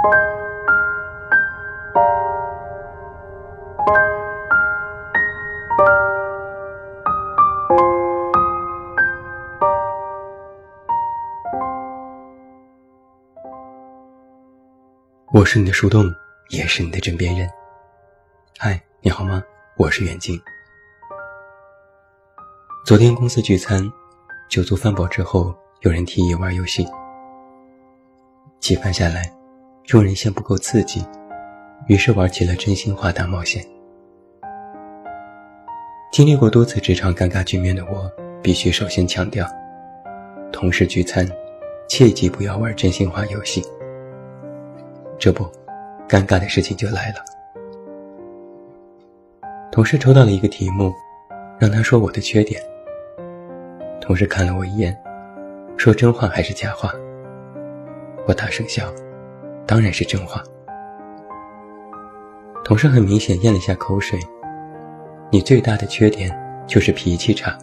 我是你的树洞，也是你的枕边人。嗨，你好吗？我是远近。昨天公司聚餐，酒足饭饱之后，有人提议玩游戏。几番下来，众人嫌不够刺激，于是玩起了真心话大冒险。经历过多次职场尴尬局面的我，必须首先强调：同事聚餐，切记不要玩真心话游戏。这不，尴尬的事情就来了。同事抽到了一个题目，让他说我的缺点。同事看了我一眼，说真话还是假话？我大声笑，当然是真话。同事很明显咽了下口水。你最大的缺点就是脾气差。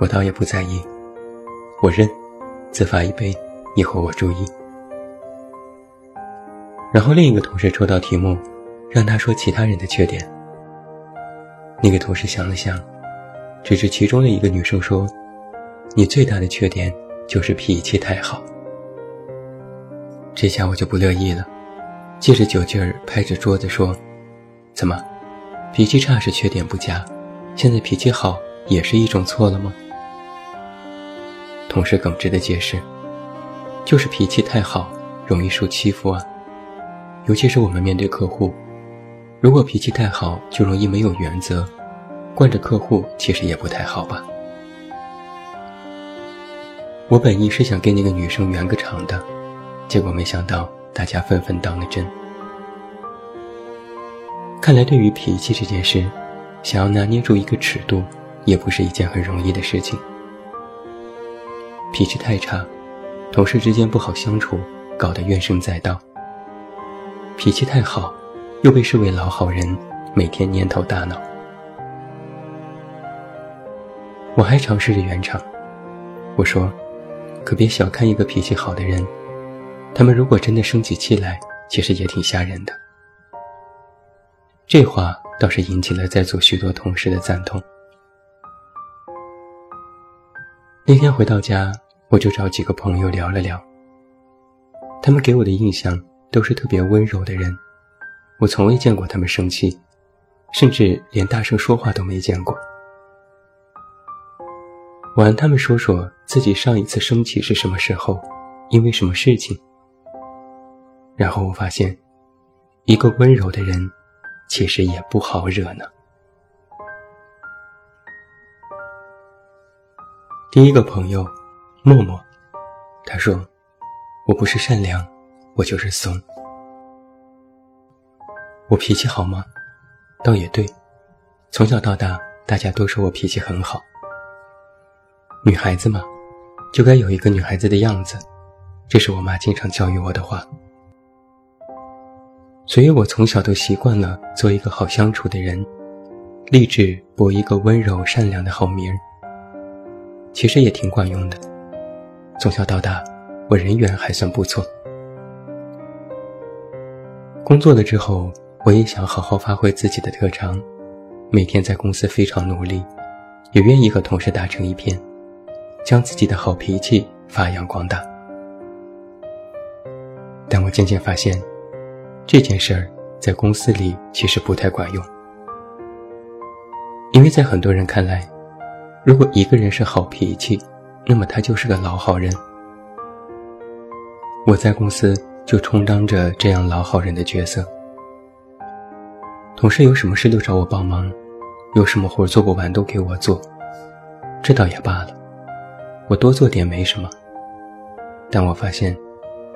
我倒也不在意，我认，自罚一杯，以后我注意。然后另一个同事抽到题目，让他说其他人的缺点。那个同事想了想，指着其中的一个女生说：“你最大的缺点就是脾气太好。”这下我就不乐意了，借着酒劲儿拍着桌子说：“怎么，脾气差是缺点不佳，现在脾气好也是一种错了吗？”同事耿直的解释：“就是脾气太好，容易受欺负啊。”尤其是我们面对客户，如果脾气太好，就容易没有原则，惯着客户其实也不太好吧。我本意是想给那个女生圆个场的，结果没想到大家纷纷当了真。看来对于脾气这件事，想要拿捏住一个尺度，也不是一件很容易的事情。脾气太差，同事之间不好相处，搞得怨声载道。脾气太好，又被视为老好人，每天蔫头大脑。我还尝试着圆场，我说：“可别小看一个脾气好的人，他们如果真的生起气来，其实也挺吓人的。”这话倒是引起了在座许多同事的赞同。那天回到家，我就找几个朋友聊了聊，他们给我的印象。都是特别温柔的人，我从未见过他们生气，甚至连大声说话都没见过。我让他们说说自己上一次生气是什么时候，因为什么事情。然后我发现，一个温柔的人，其实也不好惹呢。第一个朋友，默默，他说：“我不是善良。”我就是怂，我脾气好吗？倒也对，从小到大，大家都说我脾气很好。女孩子嘛，就该有一个女孩子的样子，这是我妈经常教育我的话。所以我从小都习惯了做一个好相处的人，立志博一个温柔善良的好名儿。其实也挺管用的，从小到大，我人缘还算不错。工作了之后，我也想好好发挥自己的特长，每天在公司非常努力，也愿意和同事打成一片，将自己的好脾气发扬光大。但我渐渐发现，这件事儿在公司里其实不太管用，因为在很多人看来，如果一个人是好脾气，那么他就是个老好人。我在公司。就充当着这样老好人的角色，同事有什么事都找我帮忙，有什么活做不完都给我做，这倒也罢了，我多做点没什么。但我发现，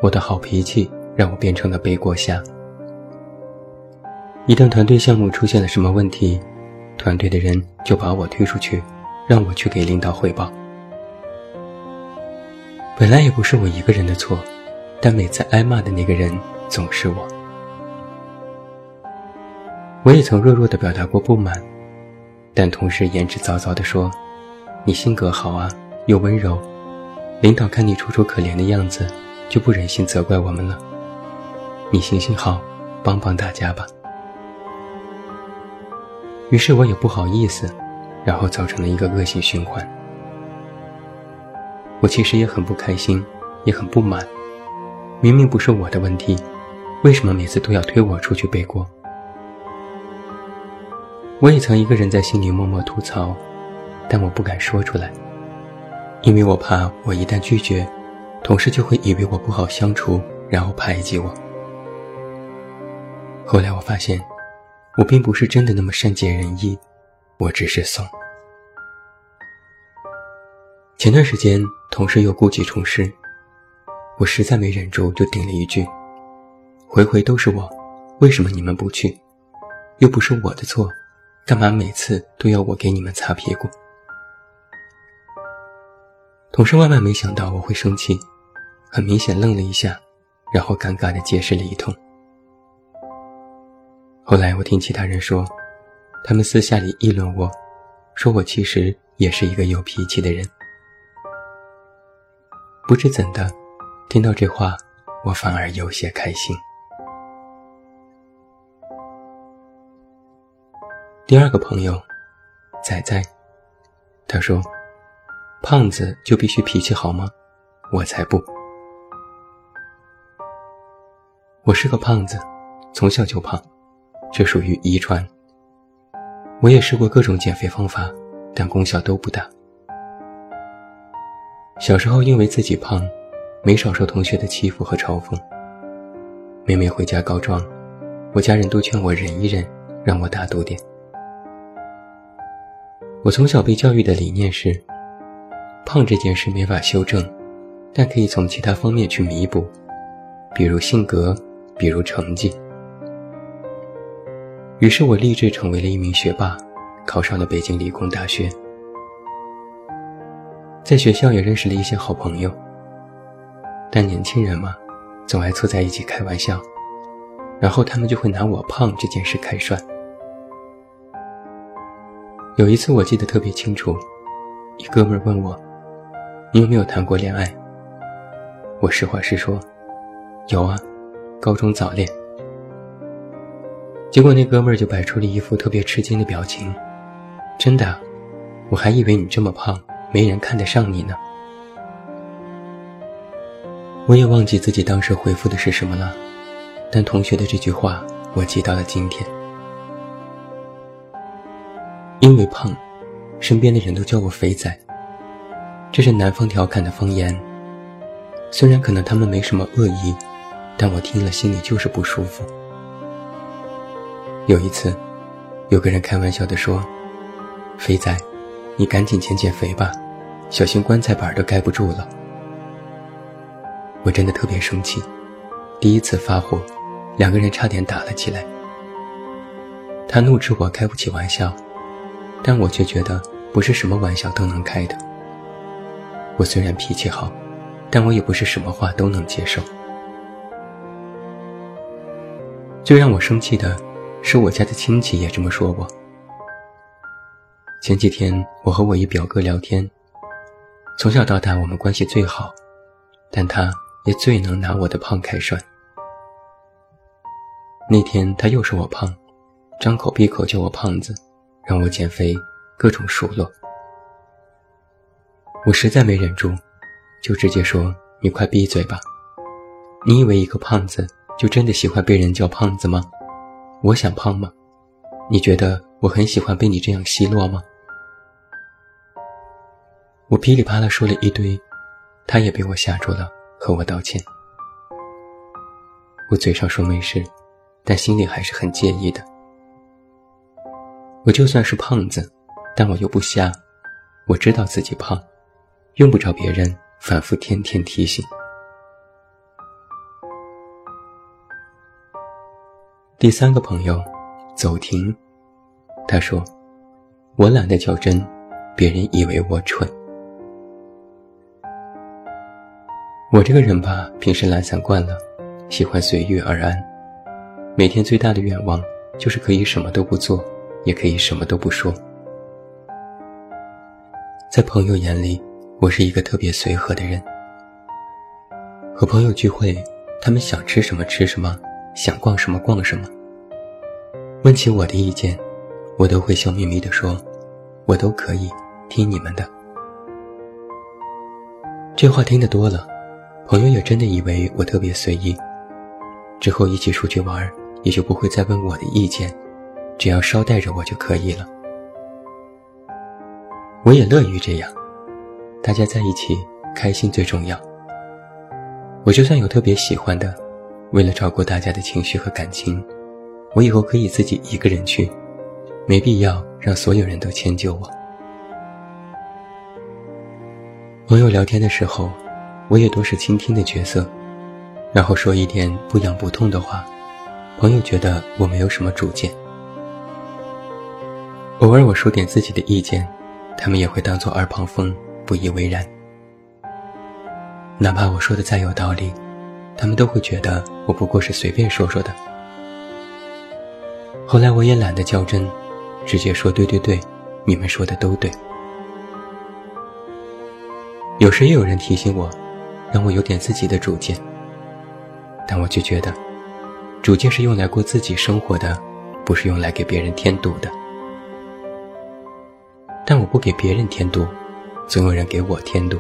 我的好脾气让我变成了背锅侠。一旦团队项目出现了什么问题，团队的人就把我推出去，让我去给领导汇报。本来也不是我一个人的错。但每次挨骂的那个人总是我。我也曾弱弱的表达过不满，但同事言之凿凿地说：“你性格好啊，又温柔，领导看你楚楚可怜的样子，就不忍心责怪我们了。你行行好，帮帮大家吧。于是我也不好意思，然后造成了一个恶性循环。我其实也很不开心，也很不满。明明不是我的问题，为什么每次都要推我出去背锅？我也曾一个人在心里默默吐槽，但我不敢说出来，因为我怕我一旦拒绝，同事就会以为我不好相处，然后排挤我。后来我发现，我并不是真的那么善解人意，我只是怂。前段时间，同事又故技重施，我实在没忍住，就顶了一句：“回回都是我，为什么你们不去？又不是我的错。”干嘛每次都要我给你们擦屁股？同事万万没想到我会生气，很明显愣了一下，然后尴尬的解释了一通。后来我听其他人说，他们私下里议论我，说我其实也是一个有脾气的人。不知怎的，听到这话，我反而有些开心。第二个朋友，仔仔，他说：“胖子就必须脾气好吗？我才不。我是个胖子，从小就胖，这属于遗传。我也试过各种减肥方法，但功效都不大。小时候因为自己胖，没少受同学的欺负和嘲讽。每每回家告状，我家人都劝我忍一忍，让我大度点。”我从小被教育的理念是，胖这件事没法修正，但可以从其他方面去弥补，比如性格，比如成绩。于是我立志成为了一名学霸，考上了北京理工大学。在学校也认识了一些好朋友，但年轻人嘛，总爱凑在一起开玩笑，然后他们就会拿我胖这件事开涮。有一次我记得特别清楚，一哥们问我：“你有没有谈过恋爱？”我实话实说：“有啊，高中早恋。”结果那哥们儿就摆出了一副特别吃惊的表情：“真的？我还以为你这么胖，没人看得上你呢。”我也忘记自己当时回复的是什么了，但同学的这句话我记到了今天。因为胖，身边的人都叫我肥仔。这是南方调侃的方言。虽然可能他们没什么恶意，但我听了心里就是不舒服。有一次，有个人开玩笑地说：“肥仔，你赶紧减减肥吧，小心棺材板都盖不住了。”我真的特别生气，第一次发火，两个人差点打了起来。他怒斥我开不起玩笑。但我却觉得不是什么玩笑都能开的。我虽然脾气好，但我也不是什么话都能接受。最让我生气的是，我家的亲戚也这么说我。前几天我和我一表哥聊天，从小到大我们关系最好，但他也最能拿我的胖开涮。那天他又说我胖，张口闭口叫我胖子。让我减肥，各种数落。我实在没忍住，就直接说：“你快闭嘴吧！你以为一个胖子就真的喜欢被人叫胖子吗？我想胖吗？你觉得我很喜欢被你这样奚落吗？”我噼里啪啦说了一堆，他也被我吓住了，和我道歉。我嘴上说没事，但心里还是很介意的。我就算是胖子，但我又不瞎，我知道自己胖，用不着别人反复天天提醒。第三个朋友，走停，他说：“我懒得较真，别人以为我蠢。我这个人吧，平时懒散惯了，喜欢随遇而安，每天最大的愿望就是可以什么都不做。”也可以什么都不说。在朋友眼里，我是一个特别随和的人。和朋友聚会，他们想吃什么吃什么，想逛什么逛什么。问起我的意见，我都会笑眯眯地说：“我都可以听你们的。”这话听得多了，朋友也真的以为我特别随意。之后一起出去玩，也就不会再问我的意见，只要捎带着我就可以了。我也乐于这样，大家在一起开心最重要。我就算有特别喜欢的，为了照顾大家的情绪和感情，我以后可以自己一个人去，没必要让所有人都迁就我。朋友聊天的时候，我也多是倾听的角色，然后说一点不痒不痛的话，朋友觉得我没有什么主见。偶尔我说点自己的意见，他们也会当作耳旁风，不以为然。哪怕我说的再有道理，他们都会觉得我不过是随便说说的。后来我也懒得较真，直接说对对对，你们说的都对。有时也有人提醒我，让我有点自己的主见，但我就觉得，主见是用来过自己生活的，不是用来给别人添堵的。但我不给别人添堵，总有人给我添堵。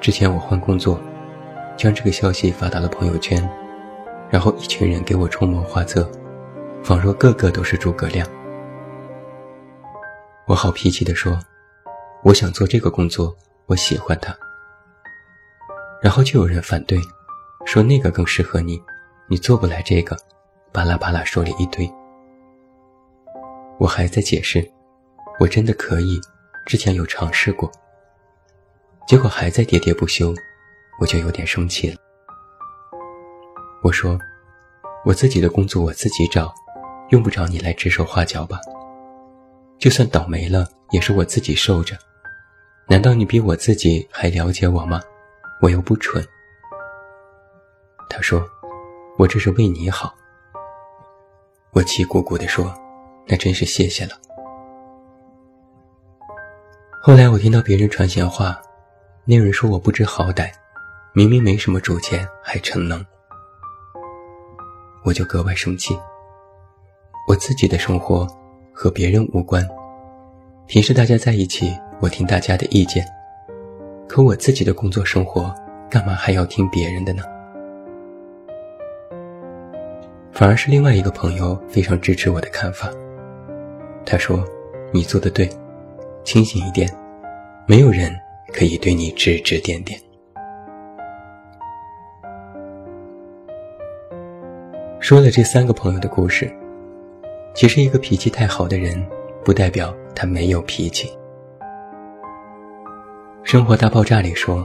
之前我换工作，将这个消息发到了朋友圈，然后一群人给我出谋划策，仿若个个都是诸葛亮。我好脾气地说。我想做这个工作，我喜欢它。然后就有人反对，说那个更适合你，你做不来这个，巴拉巴拉说了一堆。我还在解释，我真的可以，之前有尝试过。结果还在喋喋不休，我就有点生气了。我说，我自己的工作我自己找，用不着你来指手画脚吧。就算倒霉了，也是我自己受着。难道你比我自己还了解我吗？我又不蠢。他说：“我这是为你好。”我气鼓鼓地说：“那真是谢谢了。”后来我听到别人传闲话，那人说我不知好歹，明明没什么主见还逞能，我就格外生气。我自己的生活和别人无关，平时大家在一起。我听大家的意见，可我自己的工作生活，干嘛还要听别人的呢？反而是另外一个朋友非常支持我的看法。他说：“你做的对，清醒一点，没有人可以对你指指点点。”说了这三个朋友的故事，其实一个脾气太好的人，不代表他没有脾气。《生活大爆炸》里说：“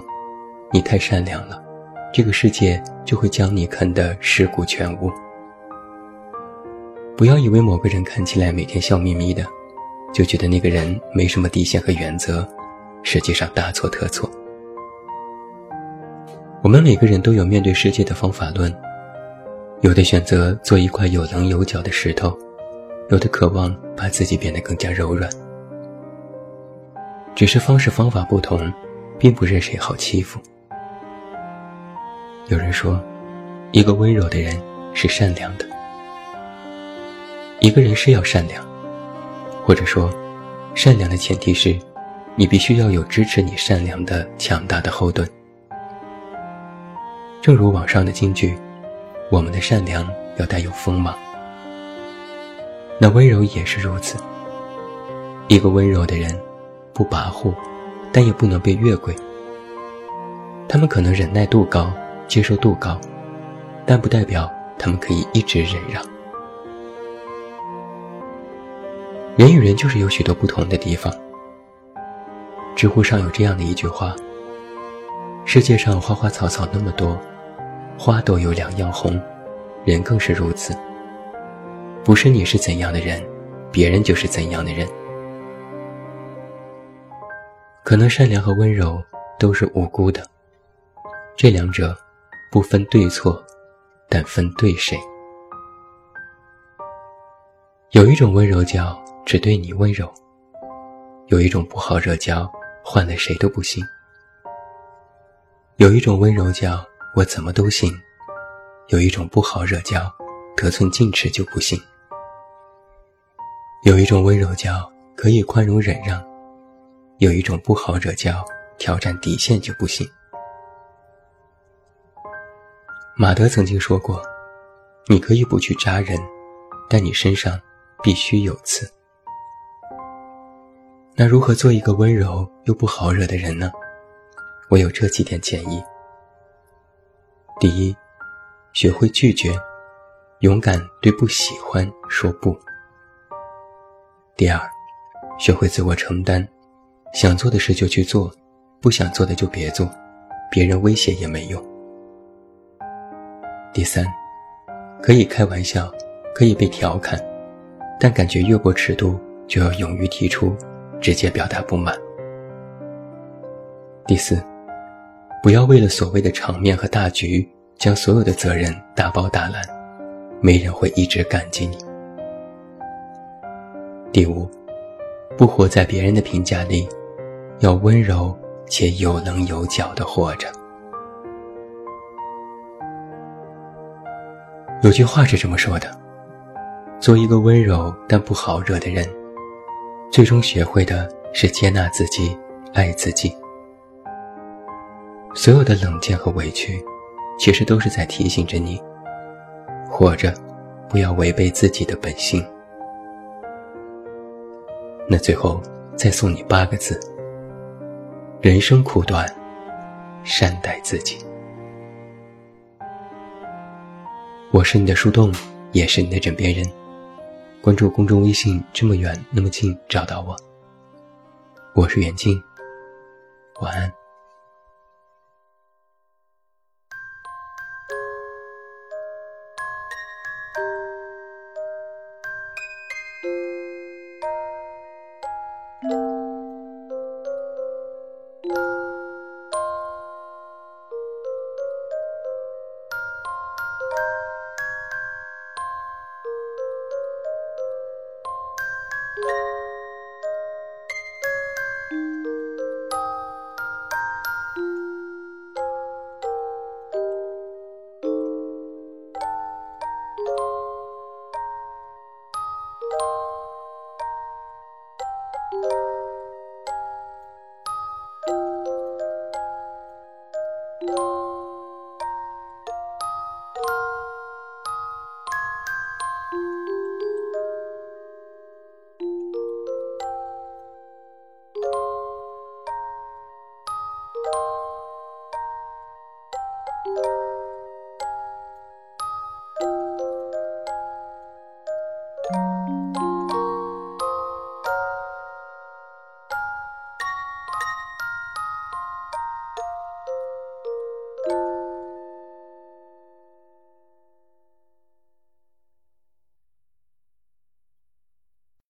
你太善良了，这个世界就会将你啃得尸骨全无。”不要以为某个人看起来每天笑眯眯的，就觉得那个人没什么底线和原则，实际上大错特错。我们每个人都有面对世界的方法论，有的选择做一块有棱有角的石头，有的渴望把自己变得更加柔软。只是方式方法不同，并不是谁好欺负。有人说，一个温柔的人是善良的。一个人是要善良，或者说，善良的前提是，你必须要有支持你善良的强大的后盾。正如网上的金句：“我们的善良要带有锋芒。”那温柔也是如此。一个温柔的人。不跋扈，但也不能被越轨。他们可能忍耐度高，接受度高，但不代表他们可以一直忍让。人与人就是有许多不同的地方。知乎上有这样的一句话：世界上花花草草那么多，花都有两样红，人更是如此。不是你是怎样的人，别人就是怎样的人。可能善良和温柔都是无辜的，这两者不分对错，但分对谁。有一种温柔叫只对你温柔，有一种不好惹叫，换了谁都不行。有一种温柔叫我怎么都行，有一种不好惹叫得寸进尺就不行。有一种温柔叫可以宽容忍让，有一种不好惹叫挑战底线就不行。马德曾经说过：“你可以不去扎人，但你身上必须有刺。”那如何做一个温柔又不好惹的人呢？我有这几点建议：第一，学会拒绝，勇敢对不喜欢说不；第二，学会自我承担，想做的事就去做，不想做的就别做，别人威胁也没用；第三，可以开玩笑，可以被调侃，但感觉越过尺度，就要勇于提出。直接表达不满。第四，不要为了所谓的场面和大局，将所有的责任大包大揽，没人会一直感激你。第五，不活在别人的评价里，要温柔且有棱有角的活着。有句话是这么说的：做一个温柔但不好惹的人。最终学会的是接纳自己，爱自己。所有的冷箭和委屈，其实都是在提醒着你：活着，不要违背自己的本性。那最后再送你八个字：人生苦短，善待自己。我是你的树洞，也是你的枕边人。关注公众微信，这么远那么近，找到我。我是远近，晚安。